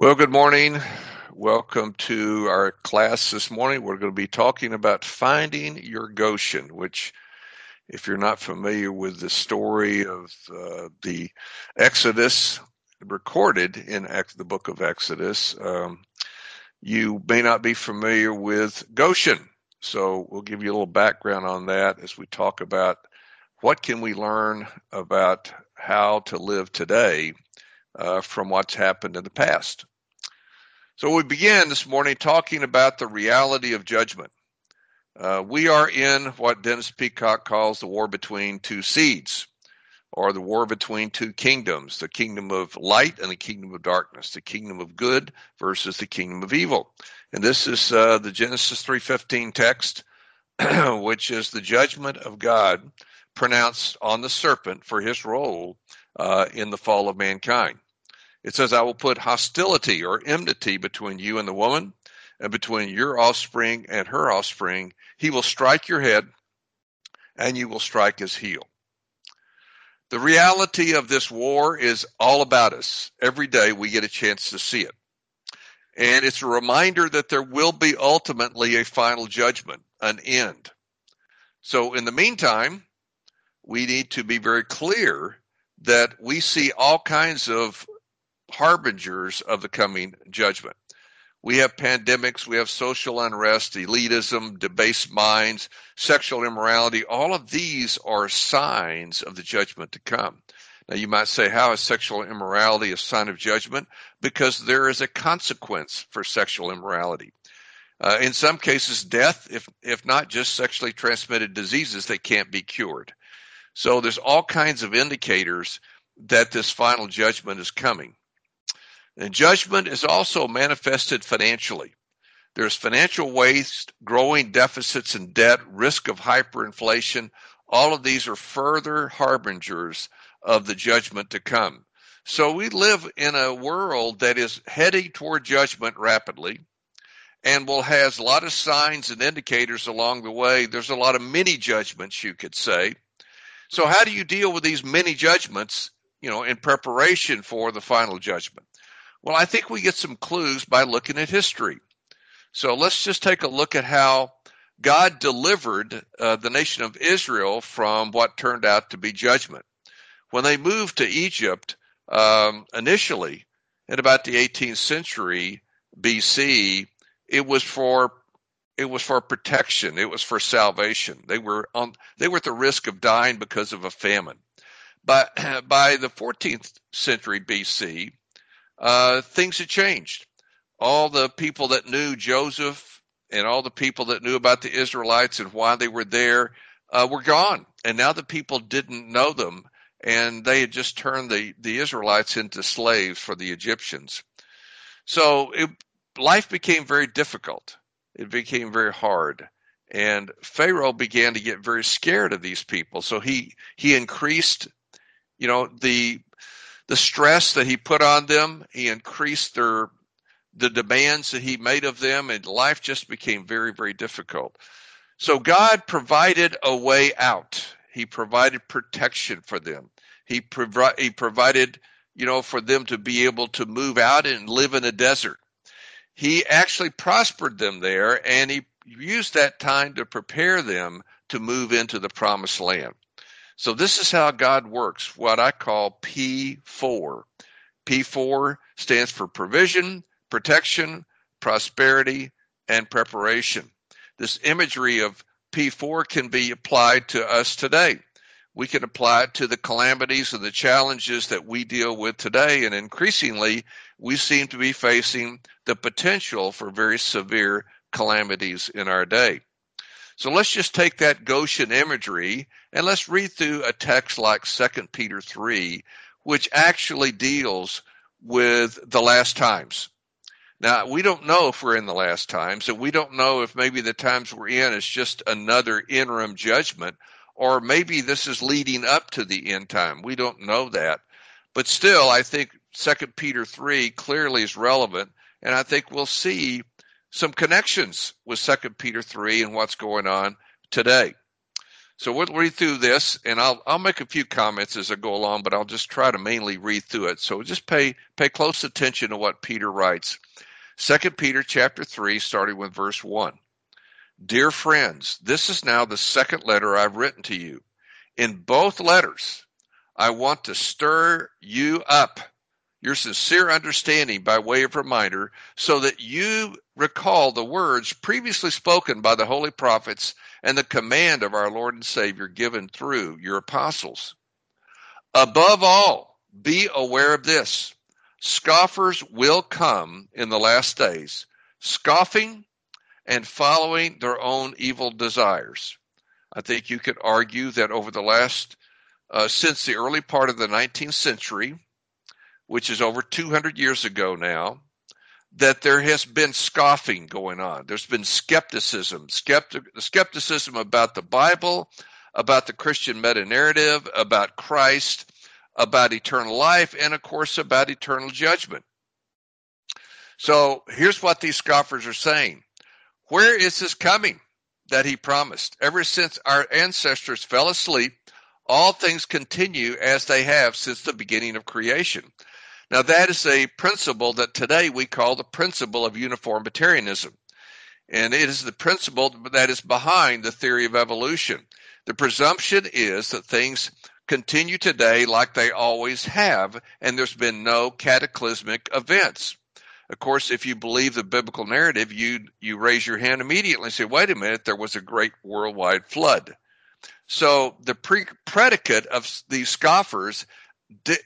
Well, good morning. Welcome to our class this morning. We're going to be talking about finding your Goshen, which, if you're not familiar with the story of uh, the Exodus recorded in the book of Exodus, um, you may not be familiar with Goshen. So we'll give you a little background on that as we talk about what can we learn about how to live today uh, from what's happened in the past. So we begin this morning talking about the reality of judgment. Uh, we are in what Dennis Peacocke calls the war between two seeds, or the war between two kingdoms the kingdom of light and the kingdom of darkness, the kingdom of good versus the kingdom of evil. And this is uh, the Genesis 3:15 text, which is the judgment of God pronounced on the serpent for his role uh, in the fall of mankind. It says, I will put hostility or enmity between you and the woman, and between your offspring and her offspring. He will strike your head, and you will strike his heel. The reality of this war is all about us. Every day we get a chance to see it. And it's a reminder that there will be ultimately a final judgment, an end. So, in the meantime, we need to be very clear that we see all kinds of harbingers of the coming judgment. We have pandemics, we have social unrest, elitism, debased minds, sexual immorality. All of these are signs of the judgment to come. Now, you might say, how is sexual immorality a sign of judgment? Because there is a consequence for sexual immorality. Uh, in some cases, death, if, if not just sexually transmitted diseases that can't be cured. So there's all kinds of indicators that this final judgment is coming. And judgment is also manifested financially. There's financial waste, growing deficits and debt, risk of hyperinflation. All of these are further harbingers of the judgment to come. So we live in a world that is heading toward judgment rapidly and will has a lot of signs and indicators along the way. There's a lot of mini judgments, you could say. So how do you deal with these mini judgments, you know, in preparation for the final judgment? Well, I think we get some clues by looking at history. So let's just take a look at how God delivered uh, the nation of Israel from what turned out to be judgment. When they moved to Egypt um, initially in about the 18th century BC, it was for it was for protection. It was for salvation. They were on they were at the risk of dying because of a famine. But by the 14th century BC, uh, things had changed. All the people that knew Joseph and all the people that knew about the Israelites and why they were there uh, were gone. And now the people didn't know them, and they had just turned the, the Israelites into slaves for the Egyptians. So it, life became very difficult. It became very hard. And Pharaoh began to get very scared of these people. So he, he increased, you know, the the stress that he put on them. He increased their the demands that he made of them, and life just became very, very difficult. So God provided a way out. He provided protection for them. He, provi- he provided, you know, for them to be able to move out and live in a desert. He actually prospered them there, and he used that time to prepare them to move into the promised land. So this is how God works, what I call P4. P4 stands for provision, protection, prosperity, and preparation. This imagery of P4 can be applied to us today. We can apply it to the calamities and the challenges that we deal with today. And increasingly, we seem to be facing the potential for very severe calamities in our day. So let's just take that Goshen imagery and let's read through a text like 2 Peter 3, which actually deals with the last times. Now, we don't know if we're in the last times, and we don't know if maybe the times we're in is just another interim judgment, or maybe this is leading up to the end time. We don't know that. But still, I think 2 Peter 3 clearly is relevant, and I think we'll see some connections with Second Peter 3 and what's going on today. So we'll read through this, and I'll I'll make a few comments as I go along, but I'll just try to mainly read through it. So just pay pay close attention to what Peter writes. Second Peter chapter three, starting with verse one. Dear friends, this is now the second letter I've written to you. In both letters, I want to stir you up your sincere understanding by way of reminder, so that you recall the words previously spoken by the holy prophets and the command of our Lord and Savior given through your apostles. Above all, be aware of this scoffers will come in the last days, scoffing and following their own evil desires. I think you could argue that over the last, uh, since the early part of the 19th century, which is over 200 years ago now, that there has been scoffing going on. There's been skepticism, skeptic, skepticism about the Bible, about the Christian meta narrative, about Christ, about eternal life, and of course about eternal judgment. So here's what these scoffers are saying Where is this coming that he promised? Ever since our ancestors fell asleep, all things continue as they have since the beginning of creation. Now, that is a principle that today we call the principle of uniformitarianism. And it is the principle that is behind the theory of evolution. The presumption is that things continue today like they always have, and there's been no cataclysmic events. Of course, if you believe the biblical narrative, you you raise your hand immediately and say, "Wait a minute, there was a great worldwide flood." So the pre- predicate of these scoffers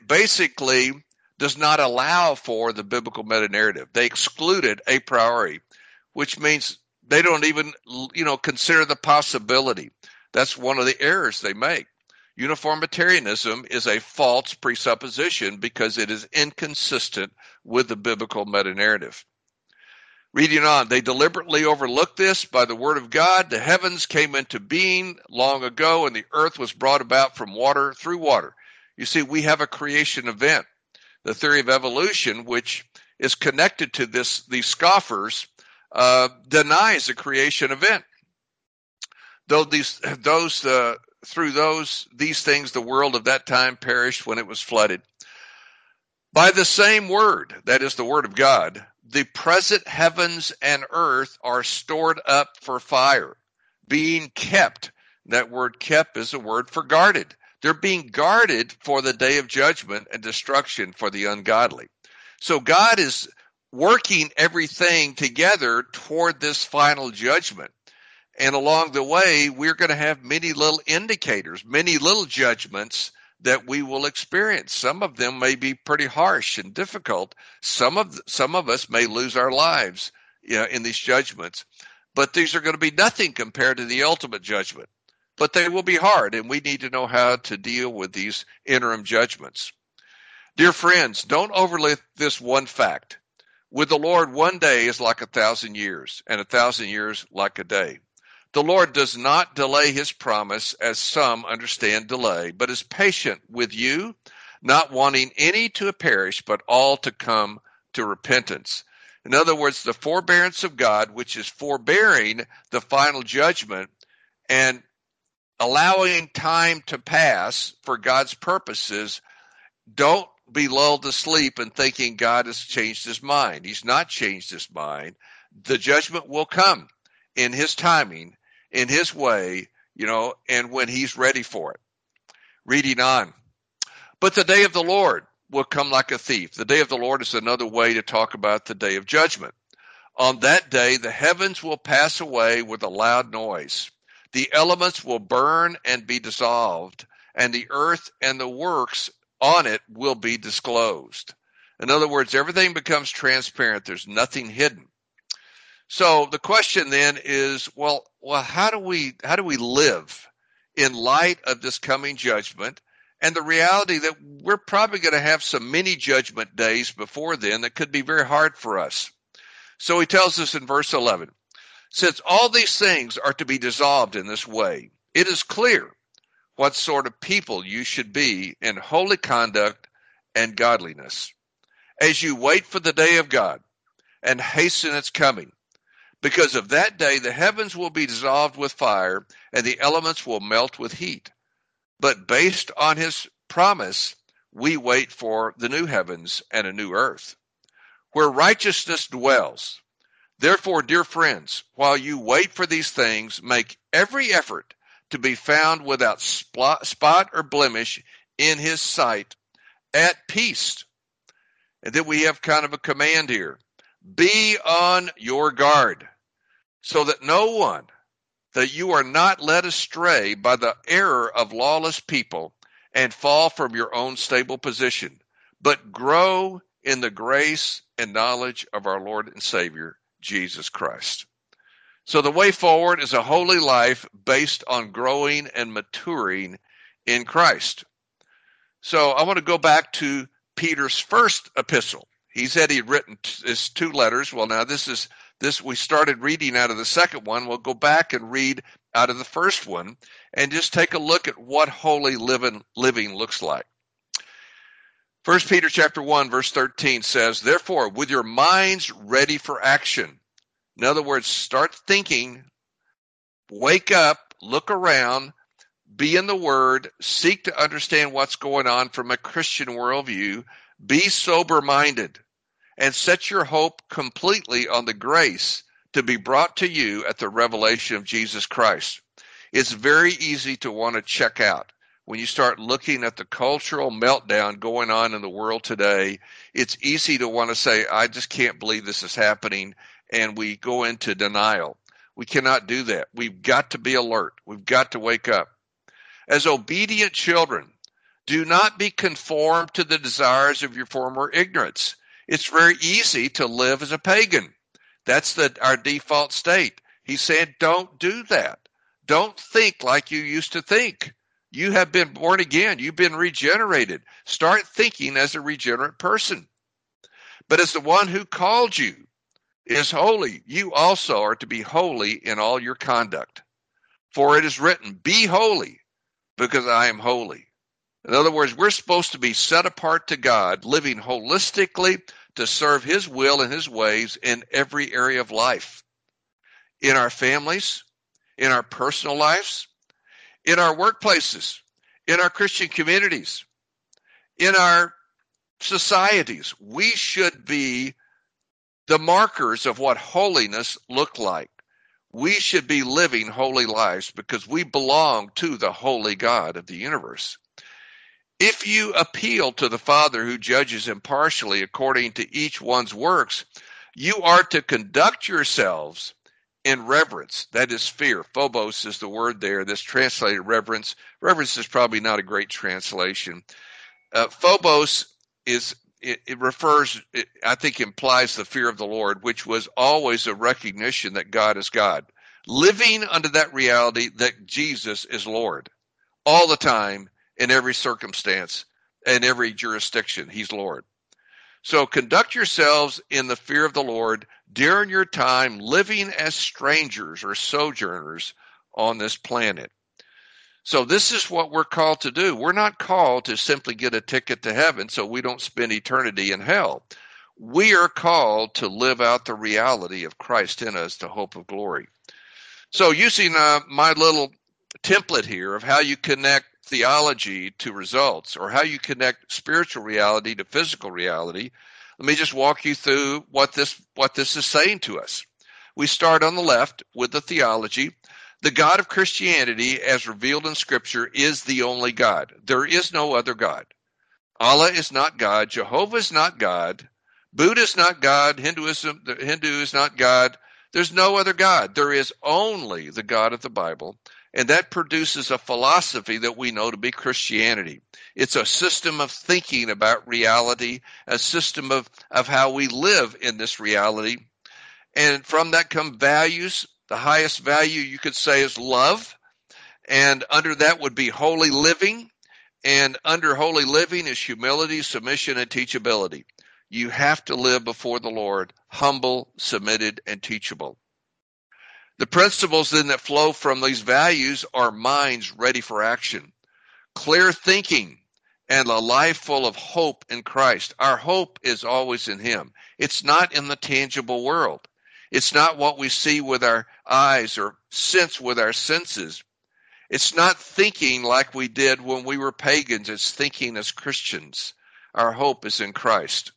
basically does not allow for the biblical meta narrative. They excluded a priori, which means they don't even you know consider the possibility. That's one of the errors they make. Uniformitarianism is a false presupposition because it is inconsistent with the biblical meta narrative. Reading on, they deliberately overlooked this by the word of God. The heavens came into being long ago, and the earth was brought about from water through water. You see, we have a creation event the theory of evolution, which is connected to this these scoffers, uh, denies a creation event. Though these those uh, through those these things the world of that time perished when it was flooded. By the same word, that is the word of God, the present heavens and earth are stored up for fire, being kept. That word kept is a word for guarded. They're being guarded for the day of judgment and destruction for the ungodly. So God is working everything together toward this final judgment. And along the way, we're going to have many little indicators, many little judgments that we will experience. Some of them may be pretty harsh and difficult. Some of some of us may lose our lives you know, in these judgments, but these are going to be nothing compared to the ultimate judgment but they will be hard, and we need to know how to deal with these interim judgments. Dear friends, don't overlook this one fact. With the Lord, one day is like a thousand years, and a thousand years like a day. The Lord does not delay his promise as some understand delay, but is patient with you, not wanting any to perish, but all to come to repentance. In other words, the forbearance of God, which is forbearing the final judgment and allowing time to pass for God's purposes, don't be lulled to sleep and thinking God has changed his mind. He's not changed his mind. The judgment will come in his timing, in his way, you know, and when he's ready for it. Reading on. But the day of the Lord will come like a thief. The day of the Lord is another way to talk about the day of judgment. On that day, the heavens will pass away with a loud noise the elements will burn and be dissolved, and the earth and the works on it will be disclosed. In other words, everything becomes transparent. There's nothing hidden. So the question then is, well, well, how do we how do we live in light of this coming judgment and the reality that we're probably going to have some mini judgment days before then that could be very hard for us. So he tells us in verse 11, since all these things are to be dissolved in this way, it is clear what sort of people you should be in holy conduct and godliness. As you wait for the day of God and hasten its coming, Because of that day, the heavens will be dissolved with fire, and the elements will melt with heat. But based on his promise, we wait for the new heavens and a new earth, where righteousness dwells. Therefore, dear friends, while you wait for these things, make every effort to be found without spot or blemish in his sight at peace. And then we have kind of a command here be on your guard so that no one, that you are not led astray by the error of lawless people and fall from your own stable position, but grow in the grace and knowledge of our Lord and Savior, Jesus Christ. So the way forward is a holy life based on growing and maturing in Christ. So I want to go back to Peter's first epistle. He said he'd written his two letters. Well, now this is this we started reading out of the second one. We'll go back and read out of the first one and just take a look at what holy living living looks like. First Peter chapter 1 verse 13 says, "Therefore, with your minds ready for action." In other words, start thinking, wake up, look around, be in the Word, seek to understand what's going on from a Christian worldview, be sober minded, and set your hope completely on the grace to be brought to you at the revelation of Jesus Christ. It's very easy to want to check out. When you start looking at the cultural meltdown going on in the world today, it's easy to want to say, I just can't believe this is happening, and we go into denial. We cannot do that. We've got to be alert. We've got to wake up. As obedient children, do not be conformed to the desires of your former ignorance. It's very easy to live as a pagan. That's the, our default state. He said, don't do that. Don't think like you used to think. You have been born again. You've been regenerated. Start thinking as a regenerate person. But as the one who called you is holy, you also are to be holy in all your conduct. For it is written, Be holy, because I am holy. In other words, we're supposed to be set apart to God, living holistically to serve His will and His ways in every area of life. In our families, in our personal lives, in our workplaces, in our Christian communities, in our societies. We should be the markers of what holiness looked like we should be living holy lives because we belong to the holy God of the universe. If you appeal to the Father who judges impartially according to each one's works, you are to conduct yourselves in reverence. That is fear. Phobos is the word there that's translated reverence. Reverence is probably not a great translation. Uh, phobos is it, it refers, it, I think, implies the fear of the Lord, which was always a recognition that God is God. Living under that reality that Jesus is Lord all the time, in every circumstance, in every jurisdiction. He's Lord. So conduct yourselves in the fear of the Lord during your time living as strangers or sojourners on this planet. So this is what we're called to do. We're not called to simply get a ticket to heaven so we don't spend eternity in hell. We are called to live out the reality of Christ in us, the hope of glory. So using uh, my little template here of how you connect theology to results or how you connect spiritual reality to physical reality, let me just walk you through what this what this is saying to us. We start on the left with the theology the God of Christianity, as revealed in Scripture, is the only God. There is no other God. Allah is not God. Jehovah is not God. Buddha is not God. Hinduism, the Hindu is not God. There's no other God. There is only the God of the Bible. And that produces a philosophy that we know to be Christianity. It's a system of thinking about reality, a system of, of how we live in this reality. And from that come values, the highest value you could say is love. And under that would be holy living. And under holy living is humility, submission, and teachability. You have to live before the Lord humble, submitted, and teachable. The principles then that flow from these values are minds ready for action, clear thinking, and a life full of hope in Christ. Our hope is always in Him. It's not in the tangible world. It's not what we see with our eyes or sense with our senses. It's not thinking like we did when we were pagans. It's thinking as Christians. Our hope is in Christ.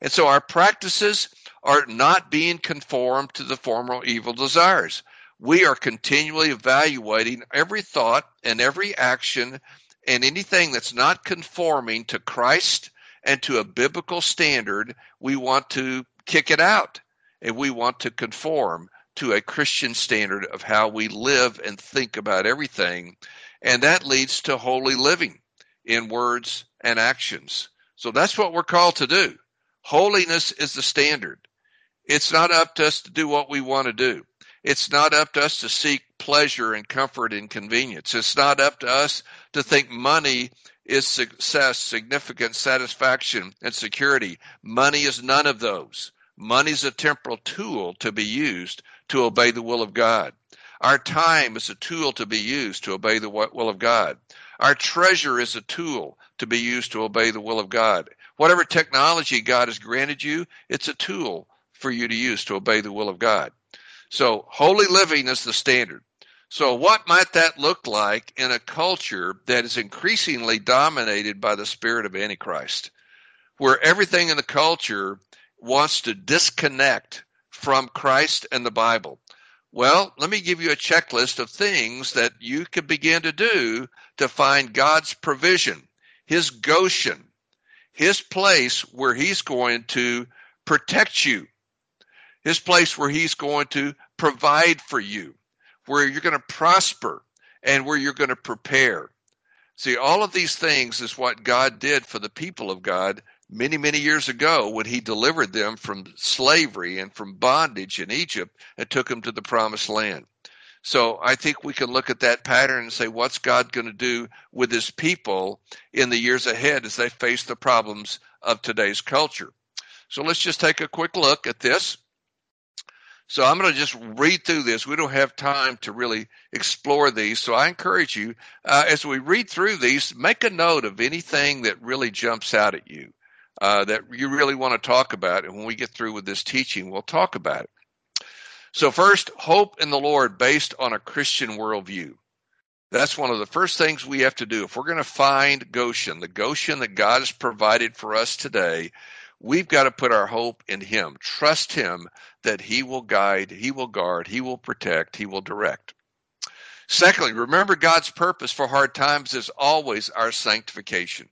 And so our practices are not being conformed to the former evil desires. We are continually evaluating every thought and every action and anything that's not conforming to Christ and to a biblical standard, we want to kick it out and we want to conform to a Christian standard of how we live and think about everything. And that leads to holy living in words and actions. So that's what we're called to do. Holiness is the standard. It's not up to us to do what we want to do. It's not up to us to seek pleasure and comfort and convenience. It's not up to us to think money is success, significance, satisfaction, and security. Money is none of those. Money is a temporal tool to be used to obey the will of God. Our time is a tool to be used to obey the will of God. Our treasure is a tool to be used to obey the will of God. Whatever technology God has granted you, it's a tool for you to use to obey the will of God. So, holy living is the standard. So, what might that look like in a culture that is increasingly dominated by the spirit of Antichrist, where everything in the culture wants to disconnect from Christ and the Bible? Well, let me give you a checklist of things that you could begin to do to find God's provision, His Goshen, His place where He's going to protect you, His place where He's going to provide for you, where you're going to prosper, and where you're going to prepare. See, all of these things is what God did for the people of God many, many years ago when he delivered them from slavery and from bondage in Egypt and took them to the promised land. So I think we can look at that pattern and say, what's God going to do with his people in the years ahead as they face the problems of today's culture? So let's just take a quick look at this. So I'm going to just read through this. We don't have time to really explore these. So I encourage you, uh, as we read through these, make a note of anything that really jumps out at you uh, that you really want to talk about. And when we get through with this teaching, we'll talk about it. So, first, hope in the Lord based on a Christian worldview. That's one of the first things we have to do. If we're going to find Goshen, the Goshen that God has provided for us today, we've got to put our hope in Him. Trust Him that He will guide, He will guard, He will protect, He will direct. Secondly, remember God's purpose for hard times is always our sanctification.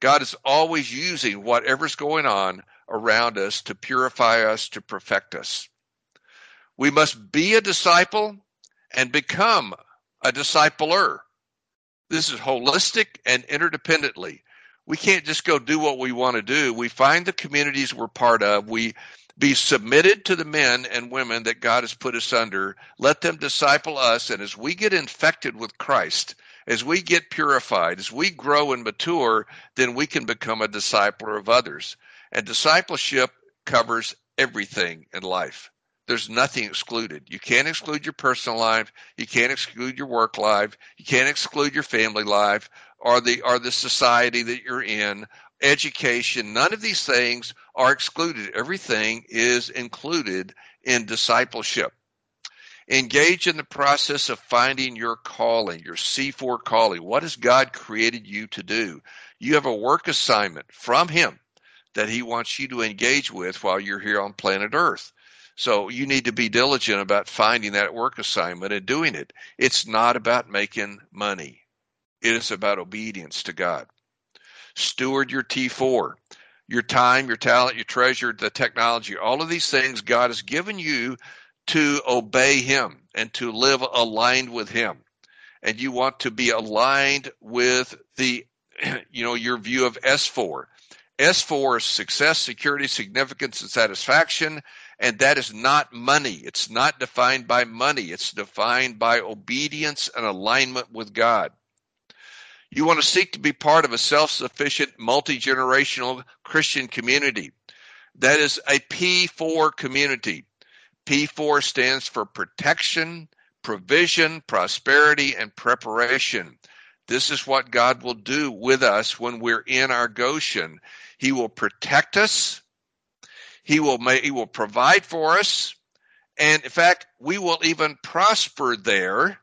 God is always using whatever's going on around us to purify us, to perfect us. We must be a disciple and become a discipler. This is holistic and interdependently. We can't just go do what we want to do. We find the communities we're part of. We be submitted to the men and women that God has put us under. Let them disciple us. And as we get infected with Christ, as we get purified, as we grow and mature, then we can become a discipler of others. And discipleship covers everything in life. There's nothing excluded. You can't exclude your personal life. You can't exclude your work life. You can't exclude your family life or the or the society that you're in. Education. None of these things are excluded. Everything is included in discipleship. Engage in the process of finding your calling, your C4 calling. What has God created you to do? You have a work assignment from Him that He wants you to engage with while you're here on planet Earth. So you need to be diligent about finding that work assignment and doing it. It's not about making money, it is about obedience to God. Steward your T4 your time, your talent, your treasure, the technology, all of these things God has given you to obey him and to live aligned with him. And you want to be aligned with the you know your view of S4 S4 is success security significance and satisfaction and that is not money. It's not defined by money. It's defined by obedience and alignment with God you want to seek to be part of a self-sufficient multi-generational Christian community that is a P4 community P4 stands for protection, provision, prosperity, and preparation. This is what God will do with us when we're in our Goshen. He will protect us. He will make, he will provide for us And in fact, we will even prosper there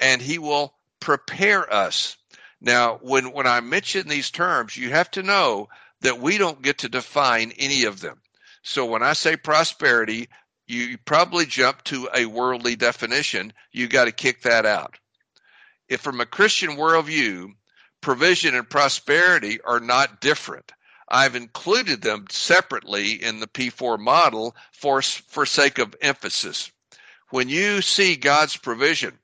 and he will prepare us. Now, when, when I mention these terms, you have to know that we don't get to define any of them. So when I say prosperity, you probably jump to a worldly definition. You got to kick that out. If from a Christian worldview, provision and prosperity are not different. I've included them separately in the P4 model for, for sake of emphasis. When you see God's provision,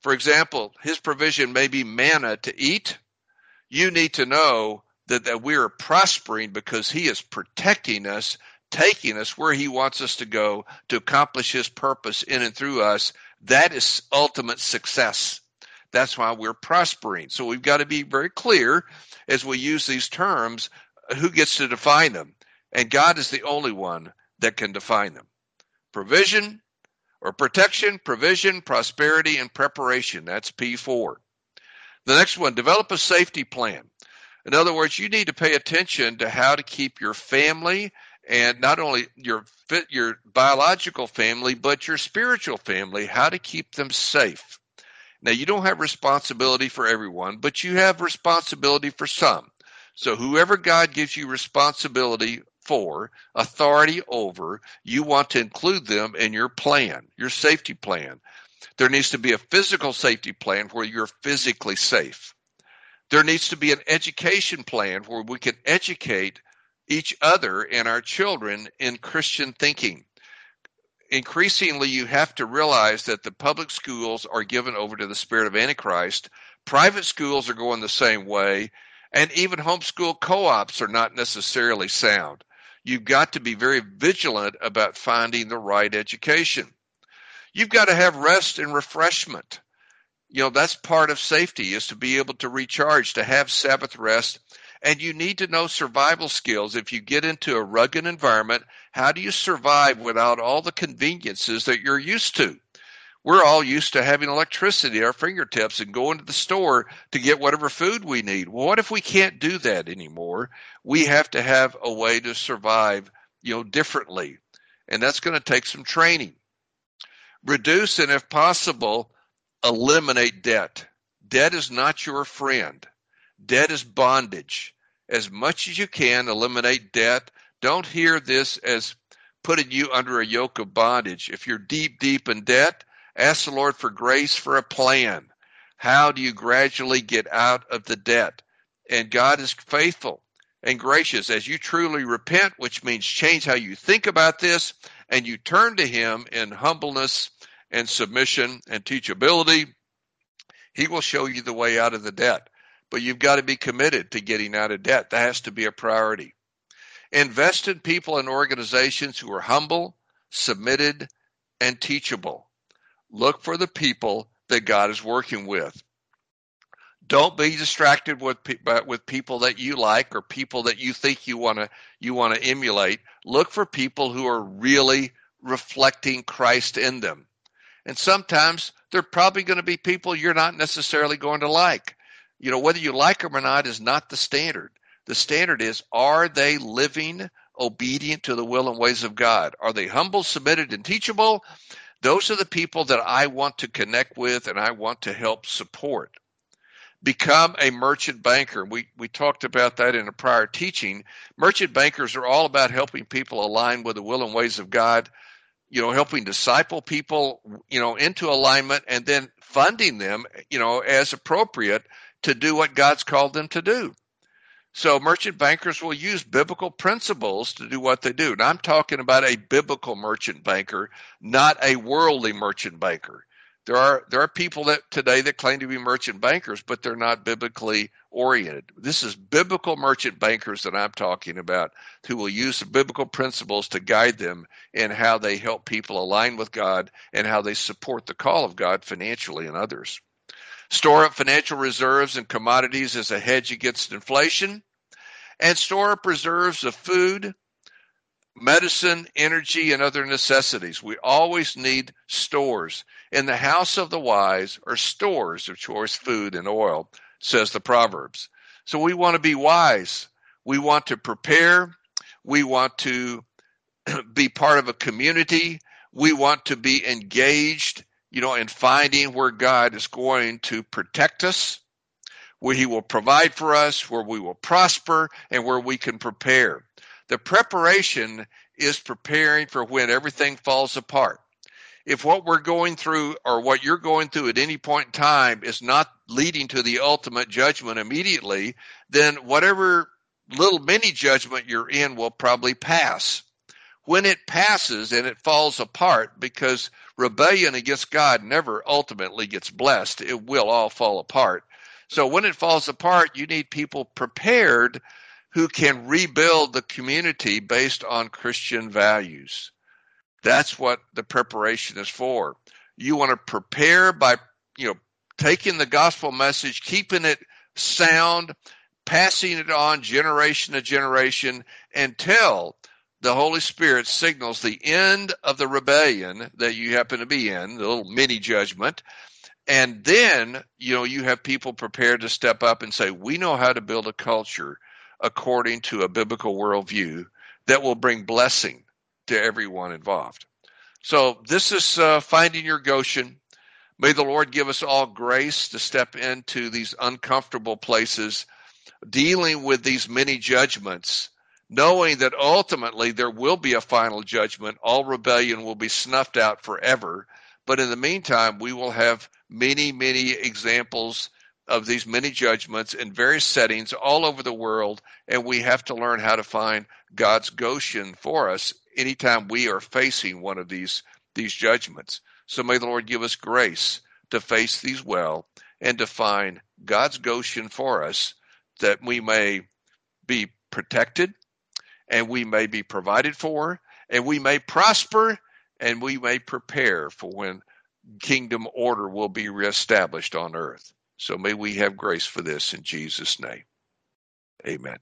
for example, his provision may be manna to eat, you need to know that, that we are prospering because he is protecting us, taking us where he wants us to go to accomplish his purpose in and through us. That is ultimate success. That's why we're prospering. So we've got to be very clear as we use these terms who gets to define them. And God is the only one that can define them. Provision or protection, provision, prosperity, and preparation. That's P4. The next one, develop a safety plan. In other words, you need to pay attention to how to keep your family and not only your your biological family, but your spiritual family, how to keep them safe. Now, you don't have responsibility for everyone, but you have responsibility for some. So, whoever God gives you responsibility for, authority over, you want to include them in your plan, your safety plan. There needs to be a physical safety plan where you're physically safe. There needs to be an education plan where we can educate each other and our children in Christian thinking increasingly you have to realize that the public schools are given over to the spirit of antichrist private schools are going the same way and even homeschool co-ops are not necessarily sound you've got to be very vigilant about finding the right education you've got to have rest and refreshment you know that's part of safety is to be able to recharge to have sabbath rest and you need to know survival skills. If you get into a rugged environment, how do you survive without all the conveniences that you're used to? We're all used to having electricity at our fingertips and going to the store to get whatever food we need. Well, what if we can't do that anymore? We have to have a way to survive, you know, differently. And that's going to take some training. Reduce and if possible, eliminate debt. Debt is not your friend. Debt is bondage as much as you can, eliminate debt. Don't hear this as putting you under a yoke of bondage. If you're deep, deep in debt, ask the Lord for grace for a plan. How do you gradually get out of the debt? And God is faithful and gracious as you truly repent, which means change how you think about this, and you turn to Him in humbleness and submission and teachability. He will show you the way out of the debt but you've got to be committed to getting out of debt. That has to be a priority. Invest in people and organizations who are humble, submitted, and teachable. Look for the people that God is working with. Don't be distracted with with people that you like or people that you think you want to you want to emulate. Look for people who are really reflecting Christ in them. And sometimes they're probably going to be people you're not necessarily going to like you know, whether you like them or not is not the standard. The standard is are they living obedient to the will and ways of God? Are they humble, submitted, and teachable? Those are the people that I want to connect with and I want to help support. Become a merchant banker. We, we talked about that in a prior teaching. Merchant bankers are all about helping people align with the will and ways of God, you know, helping disciple people, you know, into alignment and then funding them, you know, as appropriate to do what God's called them to do. So merchant bankers will use biblical principles to do what they do. And I'm talking about a biblical merchant banker, not a worldly merchant banker. There are there are people that today that claim to be merchant bankers, but they're not biblically oriented. This is biblical merchant bankers that I'm talking about who will use the biblical principles to guide them in how they help people align with God and how they support the call of God financially and others store up financial reserves and commodities as a hedge against inflation, and store up reserves of food, medicine, energy, and other necessities. We always need stores. In the house of the wise are stores of choice food and oil, says the Proverbs. So we want to be wise. We want to prepare. We want to be part of a community We want to be engaged, you know, in finding where God is going to protect us, where He will provide for us, where we will prosper, and where we can prepare. The preparation is preparing for when everything falls apart. If what we're going through or what you're going through at any point in time is not leading to the ultimate judgment immediately, then whatever little mini judgment you're in will probably pass. When it passes and it falls apart, because rebellion against God never ultimately gets blessed, it will all fall apart. So when it falls apart, you need people prepared who can rebuild the community based on Christian values. That's what the preparation is for. You want to prepare by, you know, taking the gospel message, keeping it sound, passing it on generation to generation until the Holy Spirit signals the end of the rebellion that you happen to be in, the little mini judgment. And then, you know, you have people prepared to step up and say, we know how to build a culture according to a biblical worldview that will bring blessing to everyone involved. So this is uh, finding your Goshen. May the Lord give us all grace to step into these uncomfortable places, dealing with these many judgments, knowing that ultimately there will be a final judgment. All rebellion will be snuffed out forever. But in the meantime, we will have many, many examples of these many judgments in various settings all over the world, and we have to learn how to find God's Goshen for us anytime we are facing one of these these judgments. So may the Lord give us grace to face these well and to find God's Goshen for us that we may be protected and we may be provided for and we may prosper and we may prepare for when kingdom order will be reestablished on earth. So may we have grace for this in Jesus' name. Amen.